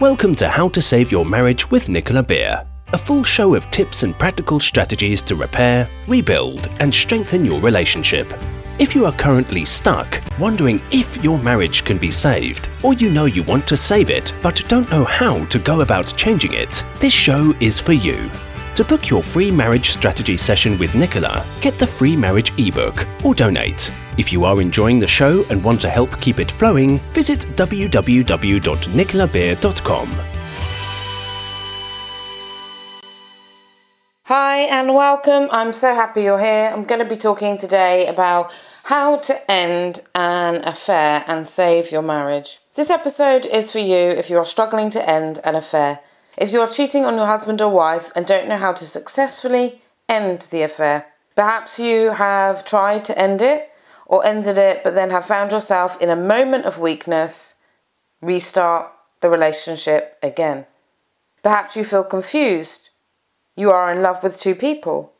Welcome to How to Save Your Marriage with Nicola Beer, a full show of tips and practical strategies to repair, rebuild, and strengthen your relationship. If you are currently stuck, wondering if your marriage can be saved, or you know you want to save it but don't know how to go about changing it, this show is for you. To book your free marriage strategy session with Nicola, get the free marriage ebook or donate. If you are enjoying the show and want to help keep it flowing, visit www.nicolabeer.com. Hi and welcome. I'm so happy you're here. I'm going to be talking today about how to end an affair and save your marriage. This episode is for you if you are struggling to end an affair. If you are cheating on your husband or wife and don't know how to successfully end the affair, perhaps you have tried to end it or ended it, but then have found yourself in a moment of weakness, restart the relationship again. Perhaps you feel confused. You are in love with two people.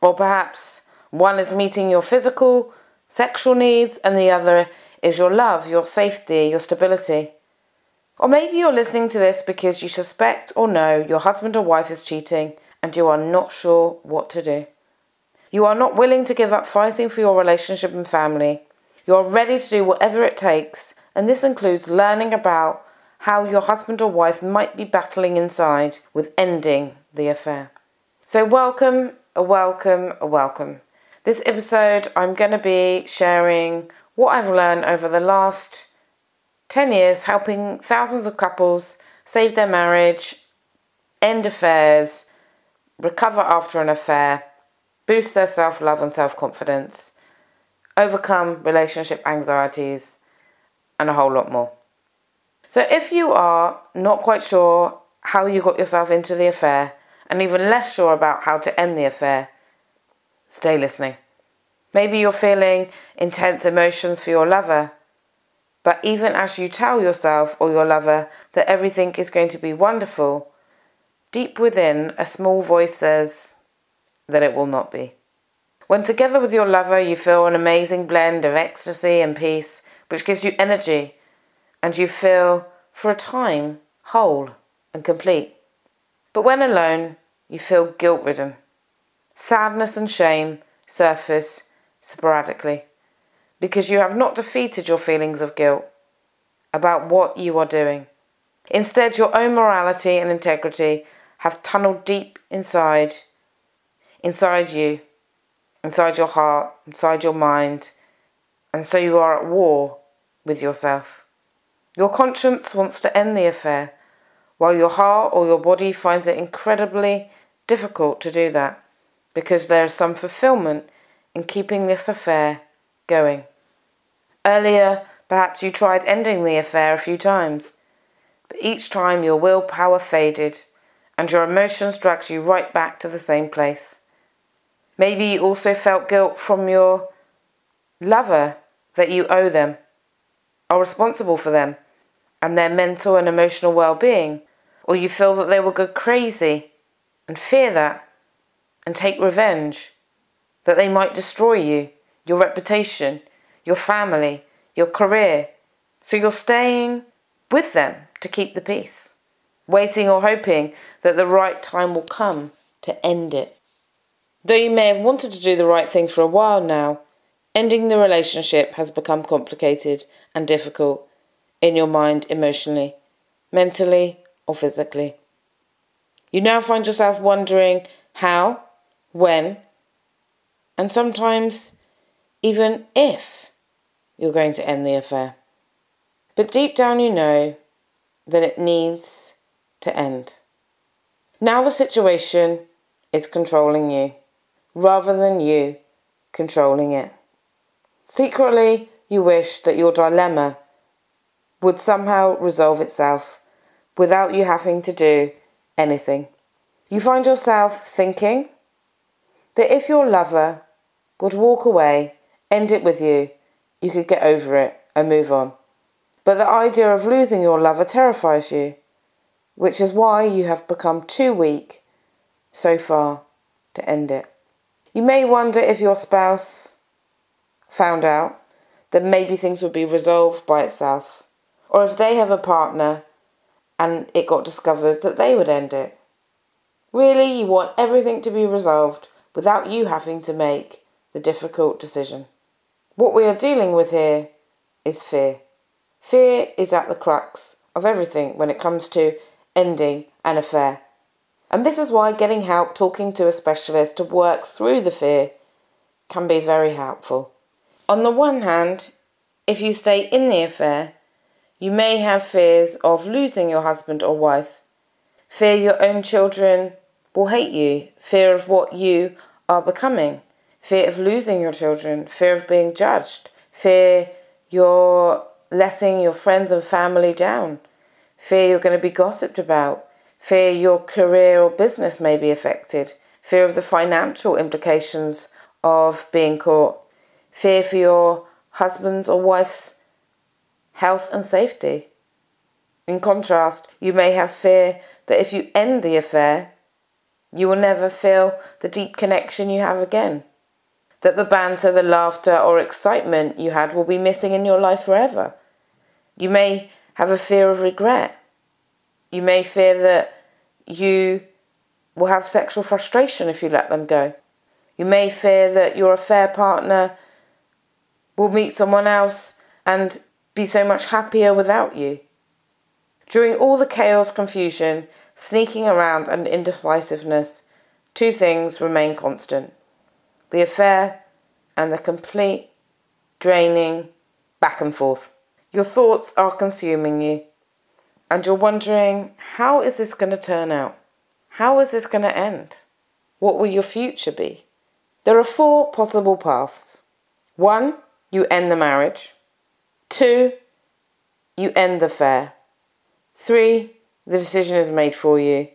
Or perhaps one is meeting your physical, sexual needs, and the other is your love, your safety, your stability. Or maybe you're listening to this because you suspect or know your husband or wife is cheating and you are not sure what to do. You are not willing to give up fighting for your relationship and family. You are ready to do whatever it takes, and this includes learning about how your husband or wife might be battling inside with ending the affair. So, welcome, a welcome, a welcome. This episode, I'm going to be sharing what I've learned over the last 10 years helping thousands of couples save their marriage, end affairs, recover after an affair, boost their self love and self confidence, overcome relationship anxieties, and a whole lot more. So, if you are not quite sure how you got yourself into the affair, and even less sure about how to end the affair, stay listening. Maybe you're feeling intense emotions for your lover but even as you tell yourself or your lover that everything is going to be wonderful, deep within a small voice says that it will not be. When together with your lover, you feel an amazing blend of ecstasy and peace, which gives you energy, and you feel, for a time, whole and complete. But when alone, you feel guilt ridden. Sadness and shame surface sporadically because you have not defeated your feelings of guilt about what you are doing. Instead, your own morality and integrity have tunneled deep inside, inside you, inside your heart, inside your mind, and so you are at war with yourself. Your conscience wants to end the affair, while your heart or your body finds it incredibly difficult to do that because there is some fulfillment in keeping this affair going. Earlier, perhaps you tried ending the affair a few times, but each time your willpower faded and your emotions dragged you right back to the same place. Maybe you also felt guilt from your lover that you owe them, are responsible for them and their mental and emotional well being, or you feel that they will go crazy and fear that and take revenge, that they might destroy you, your reputation, your family, your career. So you're staying with them to keep the peace, waiting or hoping that the right time will come to end it. Though you may have wanted to do the right thing for a while now, ending the relationship has become complicated and difficult in your mind emotionally, mentally, or physically. You now find yourself wondering how, when, and sometimes even if you're going to end the affair. But deep down, you know that it needs to end. Now the situation is controlling you rather than you controlling it. Secretly, you wish that your dilemma would somehow resolve itself without you having to do anything. You find yourself thinking that if your lover would walk away, end it with you, you could get over it and move on. But the idea of losing your lover terrifies you, which is why you have become too weak so far to end it. You may wonder if your spouse found out that maybe things would be resolved by itself, or if they have a partner and it got discovered that they would end it. Really, you want everything to be resolved without you having to make the difficult decision. What we are dealing with here is fear. Fear is at the crux of everything when it comes to ending an affair. And this is why getting help, talking to a specialist to work through the fear, can be very helpful. On the one hand, if you stay in the affair, you may have fears of losing your husband or wife, fear your own children will hate you, fear of what you are becoming, fear of losing your children, fear of being judged, fear you're letting your friends and family down, fear you're going to be gossiped about, fear your career or business may be affected, fear of the financial implications of being caught, fear for your husband's or wife's health and safety. In contrast, you may have fear that if you end the affair, you will never feel the deep connection you have again. That the banter, the laughter, or excitement you had will be missing in your life forever. You may have a fear of regret. You may fear that you will have sexual frustration if you let them go. You may fear that your affair partner will meet someone else and be so much happier without you. During all the chaos, confusion, sneaking around, and indecisiveness, two things remain constant the affair and the complete draining back and forth. Your thoughts are consuming you, and you're wondering how is this going to turn out? How is this going to end? What will your future be? There are four possible paths. One, you end the marriage. Two, you end the affair. Three, the decision is made for you.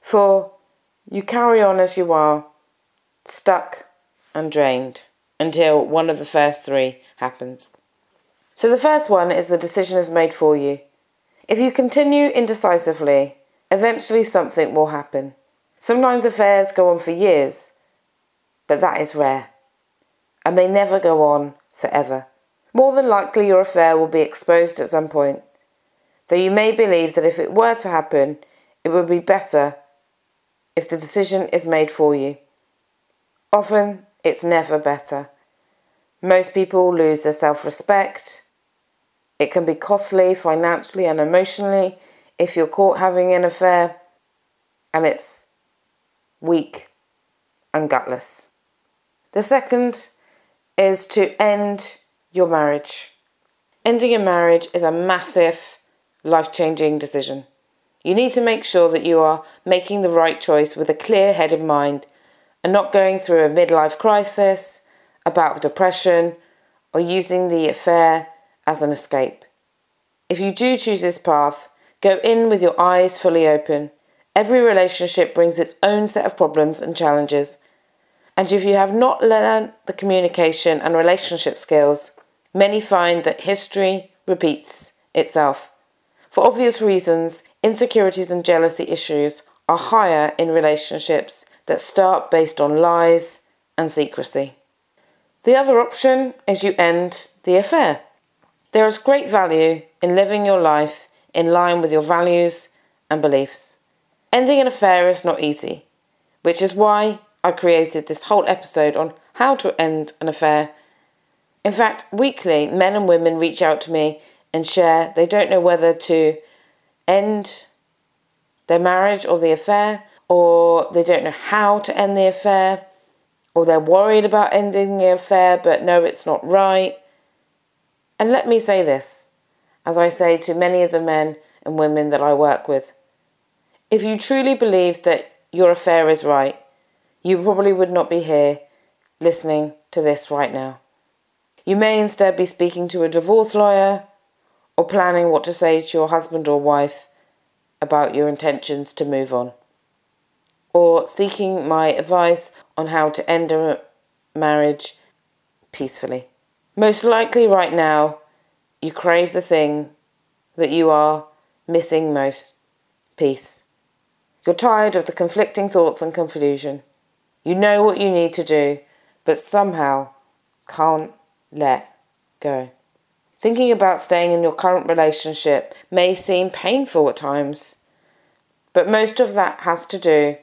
Four, you carry on as you are, stuck and drained, until one of the first three happens. So the first one is the decision is made for you. If you continue indecisively, eventually something will happen. Sometimes affairs go on for years, but that is rare. And they never go on forever. More than likely, your affair will be exposed at some point though you may believe that if it were to happen, it would be better if the decision is made for you. Often, it's never better. Most people lose their self respect. It can be costly financially and emotionally if you're caught having an affair, and it's weak and gutless. The second is to end your marriage. Ending a marriage is a massive life changing decision. You need to make sure that you are making the right choice with a clear head in mind and not going through a midlife crisis, a bout of depression, or using the affair as an escape. If you do choose this path, go in with your eyes fully open. Every relationship brings its own set of problems and challenges. And if you have not learned the communication and relationship skills, many find that history repeats itself. For obvious reasons, insecurities and jealousy issues are higher in relationships that start based on lies and secrecy. The other option is you end the affair. There is great value in living your life in line with your values and beliefs. Ending an affair is not easy, which is why I created this whole episode on how to end an affair. In fact, weekly, men and women reach out to me and share. They don't know whether to end their marriage or the affair, or they don't know how to end the affair, or they're worried about ending the affair but know it's not right. And let me say this, as I say to many of the men and women that I work with if you truly believe that your affair is right, you probably would not be here listening to this right now. You may instead be speaking to a divorce lawyer or planning what to say to your husband or wife about your intentions to move on, or seeking my advice on how to end a marriage peacefully. Most likely, right now, you crave the thing that you are missing most peace. You're tired of the conflicting thoughts and confusion. You know what you need to do, but somehow can't let go. Thinking about staying in your current relationship may seem painful at times, but most of that has to do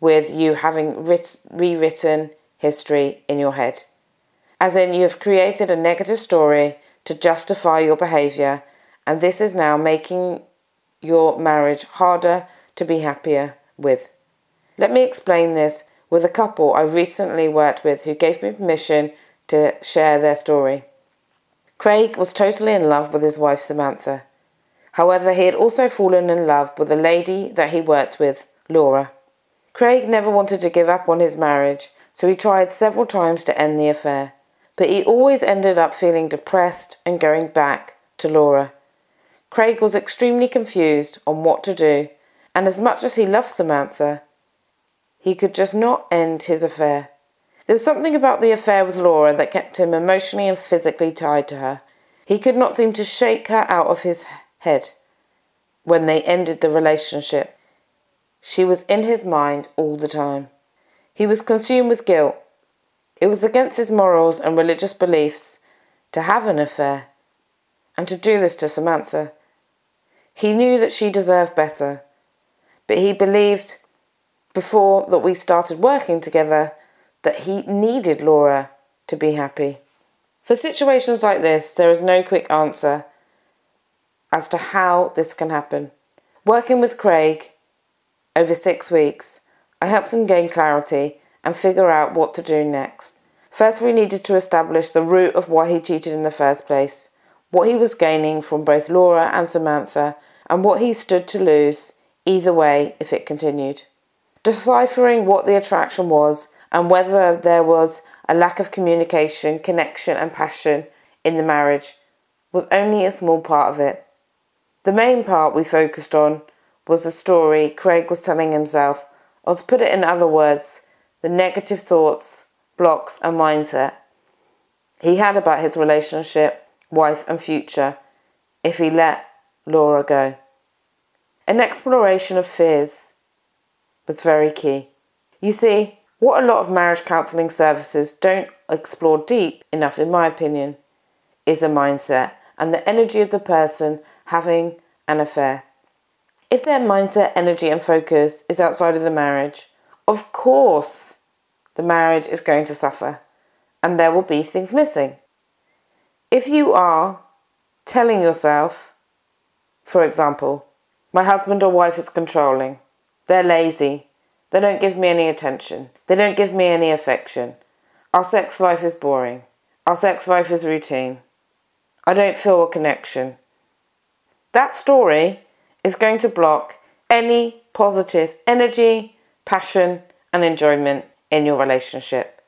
with you having writ- rewritten history in your head. As in, you have created a negative story to justify your behaviour, and this is now making your marriage harder to be happier with. Let me explain this with a couple I recently worked with who gave me permission to share their story. Craig was totally in love with his wife Samantha. However, he had also fallen in love with a lady that he worked with, Laura. Craig never wanted to give up on his marriage, so he tried several times to end the affair, but he always ended up feeling depressed and going back to Laura. Craig was extremely confused on what to do, and as much as he loved Samantha, he could just not end his affair. There was something about the affair with Laura that kept him emotionally and physically tied to her. He could not seem to shake her out of his head when they ended the relationship. She was in his mind all the time. He was consumed with guilt. It was against his morals and religious beliefs to have an affair and to do this to Samantha. He knew that she deserved better, but he believed before that we started working together that he needed Laura to be happy. For situations like this, there is no quick answer as to how this can happen. Working with Craig over six weeks, I helped him gain clarity and figure out what to do next. First, we needed to establish the root of why he cheated in the first place, what he was gaining from both Laura and Samantha, and what he stood to lose either way if it continued. Deciphering what the attraction was and whether there was a lack of communication, connection, and passion in the marriage was only a small part of it. The main part we focused on was the story Craig was telling himself, or to put it in other words, the negative thoughts, blocks, and mindset he had about his relationship, wife, and future if he let Laura go. An exploration of fears was very key. You see, what a lot of marriage counselling services don't explore deep enough, in my opinion, is the mindset and the energy of the person having an affair. If their mindset, energy, and focus is outside of the marriage, of course the marriage is going to suffer and there will be things missing. If you are telling yourself, for example, my husband or wife is controlling, they're lazy, they don't give me any attention. They don't give me any affection. Our sex life is boring. Our sex life is routine. I don't feel a connection. That story is going to block any positive energy, passion, and enjoyment in your relationship.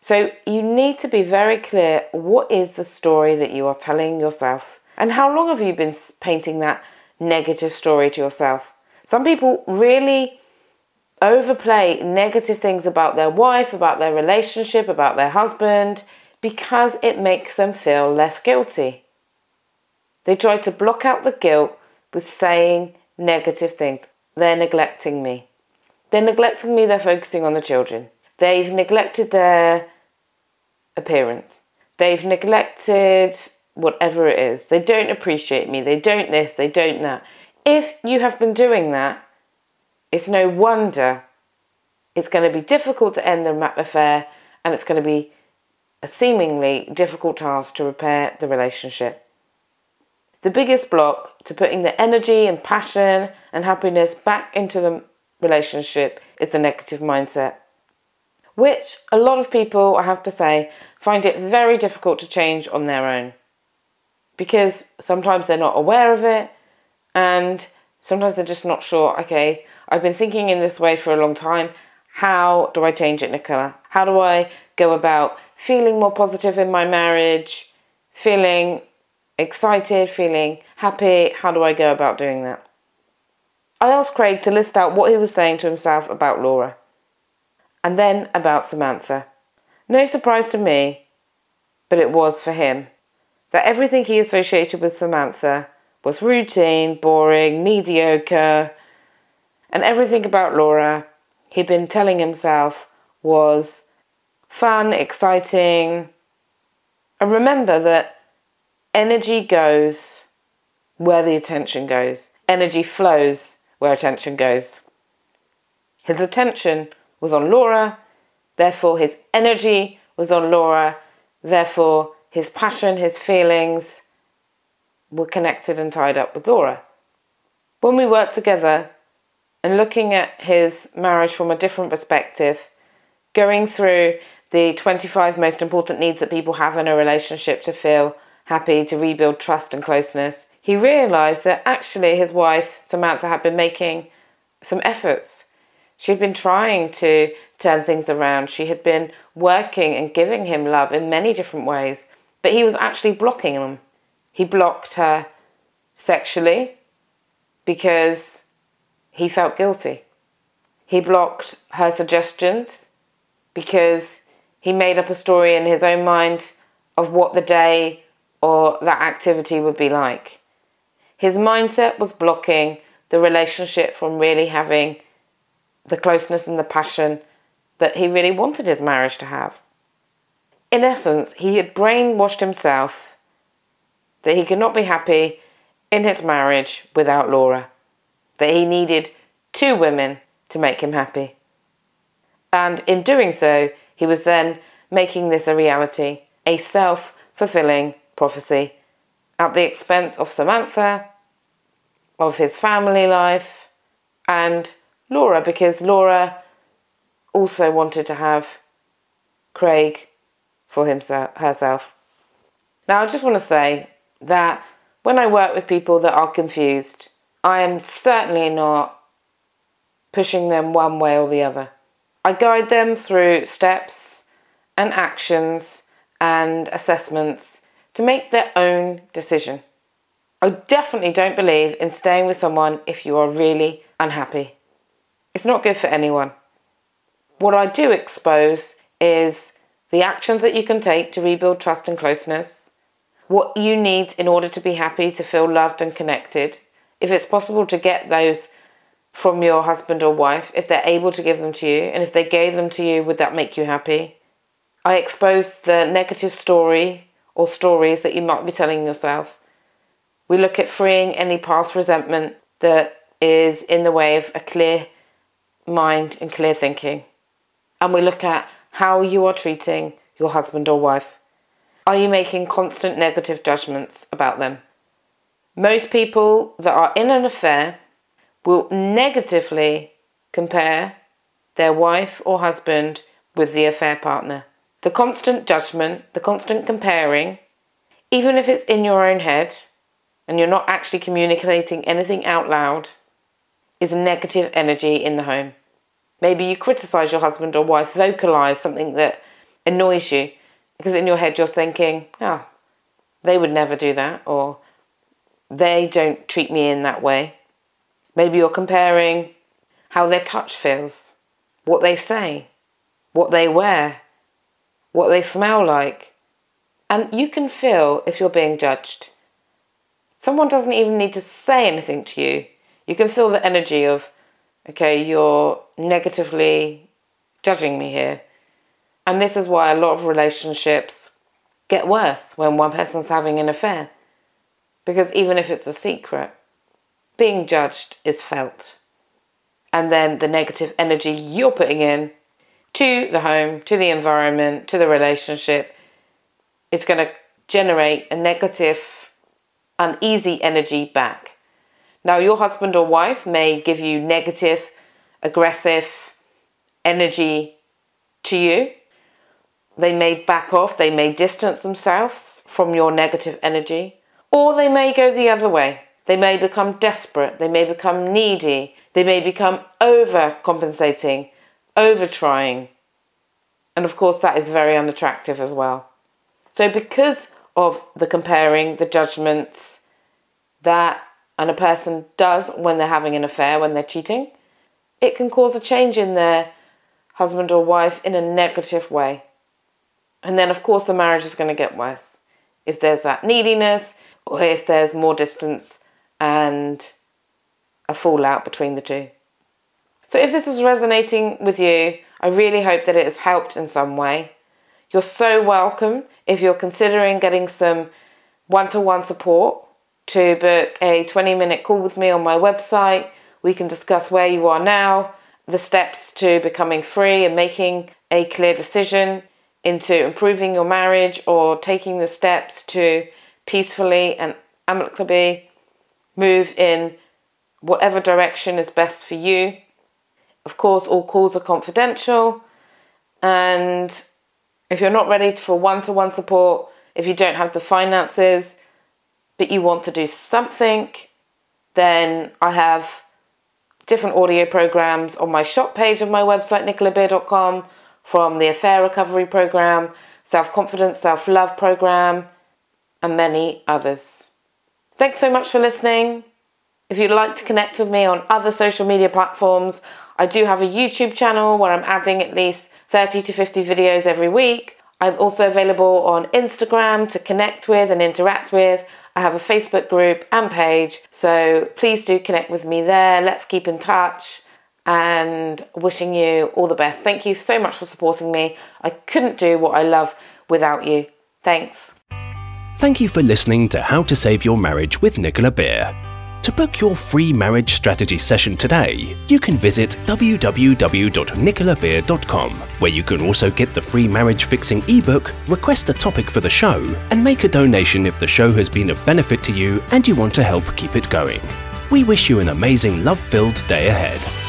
So you need to be very clear what is the story that you are telling yourself and how long have you been painting that negative story to yourself? Some people really overplay negative things about their wife, about their relationship, about their husband, because it makes them feel less guilty. They try to block out the guilt with saying negative things. They're neglecting me. They're neglecting me, they're focusing on the children. They've neglected their appearance. They've neglected whatever it is. They don't appreciate me. They don't this, they don't that. If you have been doing that, it's no wonder it's going to be difficult to end the affair and it's going to be a seemingly difficult task to repair the relationship. The biggest block to putting the energy and passion and happiness back into the relationship is the negative mindset, which a lot of people, I have to say, find it very difficult to change on their own because sometimes they're not aware of it and sometimes they're just not sure, okay, I've been thinking in this way for a long time. How do I change it, Nicola? How do I go about feeling more positive in my marriage, feeling excited, feeling happy? How do I go about doing that? I asked Craig to list out what he was saying to himself about Laura and then about Samantha. No surprise to me, but it was for him, that everything he associated with Samantha was routine, boring, mediocre, and everything about Laura he'd been telling himself was fun, exciting. And remember that energy goes where the attention goes, energy flows where attention goes. His attention was on Laura, therefore, his energy was on Laura, therefore, his passion, his feelings were connected and tied up with Laura. When we worked together and looking at his marriage from a different perspective, going through the 25 most important needs that people have in a relationship to feel happy, to rebuild trust and closeness, he realised that actually his wife, Samantha, had been making some efforts. She had been trying to turn things around. She had been working and giving him love in many different ways, but he was actually blocking them. He blocked her sexually because he felt guilty. He blocked her suggestions because he made up a story in his own mind of what the day or that activity would be like. His mindset was blocking the relationship from really having the closeness and the passion that he really wanted his marriage to have. In essence, he had brainwashed himself that he could not be happy in his marriage without Laura, that he needed two women to make him happy. And in doing so, he was then making this a reality, a self fulfilling prophecy at the expense of Samantha, of his family life, and Laura, because Laura also wanted to have Craig for himself herself. Now I just want to say that when I work with people that are confused, I am certainly not pushing them one way or the other. I guide them through steps and actions and assessments to make their own decision. I definitely don't believe in staying with someone if you are really unhappy. It's not good for anyone. What I do expose is the actions that you can take to rebuild trust and closeness, what you need in order to be happy, to feel loved and connected. If it's possible to get those from your husband or wife, if they're able to give them to you, and if they gave them to you, would that make you happy? I expose the negative story or stories that you might be telling yourself. We look at freeing any past resentment that is in the way of a clear mind and clear thinking. And we look at how you are treating your husband or wife. Are you making constant negative judgments about them? Most people that are in an affair will negatively compare their wife or husband with the affair partner. The constant judgment, the constant comparing, even if it's in your own head and you're not actually communicating anything out loud, is negative energy in the home. Maybe you criticize your husband or wife, vocalize something that annoys you because in your head you're thinking, oh, they would never do that, or they don't treat me in that way. Maybe you're comparing how their touch feels, what they say, what they wear, what they smell like. And you can feel if you're being judged. Someone doesn't even need to say anything to you. You can feel the energy of, okay, you're negatively judging me here. And this is why a lot of relationships get worse when one person's having an affair. Because even if it's a secret, being judged is felt. And then the negative energy you're putting in to the home, to the environment, to the relationship. It's going to generate a negative, uneasy energy back. Now, your husband or wife may give you negative, aggressive energy to you. They may back off, they may distance themselves from your negative energy, or they may go the other way. They may become desperate, they may become needy, they may become overcompensating, over trying. And of course, that is very unattractive as well. So, because of the comparing, the judgments that and a person does when they're having an affair, when they're cheating, it can cause a change in their husband or wife in a negative way. And then, of course, the marriage is going to get worse. If there's that neediness, or if there's more distance and a fallout between the two. So, if this is resonating with you, I really hope that it has helped in some way. You're so welcome if you're considering getting some one to one support to book a 20 minute call with me on my website. We can discuss where you are now, the steps to becoming free and making a clear decision into improving your marriage or taking the steps to peacefully and amicably move in whatever direction is best for you. Of course, all calls are confidential. And if you're not ready for one to one support, if you don't have the finances, but you want to do something, then I have different audio programs on my shop page of my website, nicolabeer.com, from the Affair Recovery Program, Self Confidence, Self Love Program, and many others. Thanks so much for listening. If you'd like to connect with me on other social media platforms, I do have a YouTube channel where I'm adding at least 30 to 50 videos every week. I'm also available on Instagram to connect with and interact with. I have a Facebook group and page, so please do connect with me there. Let's keep in touch and wishing you all the best. Thank you so much for supporting me. I couldn't do what I love without you. Thanks. Thank you for listening to How to Save Your Marriage with Nicola Beer. To book your free marriage strategy session today, you can visit www.nicolabeer.com, where you can also get the free marriage fixing ebook, request a topic for the show, and make a donation if the show has been of benefit to you and you want to help keep it going. We wish you an amazing love filled day ahead.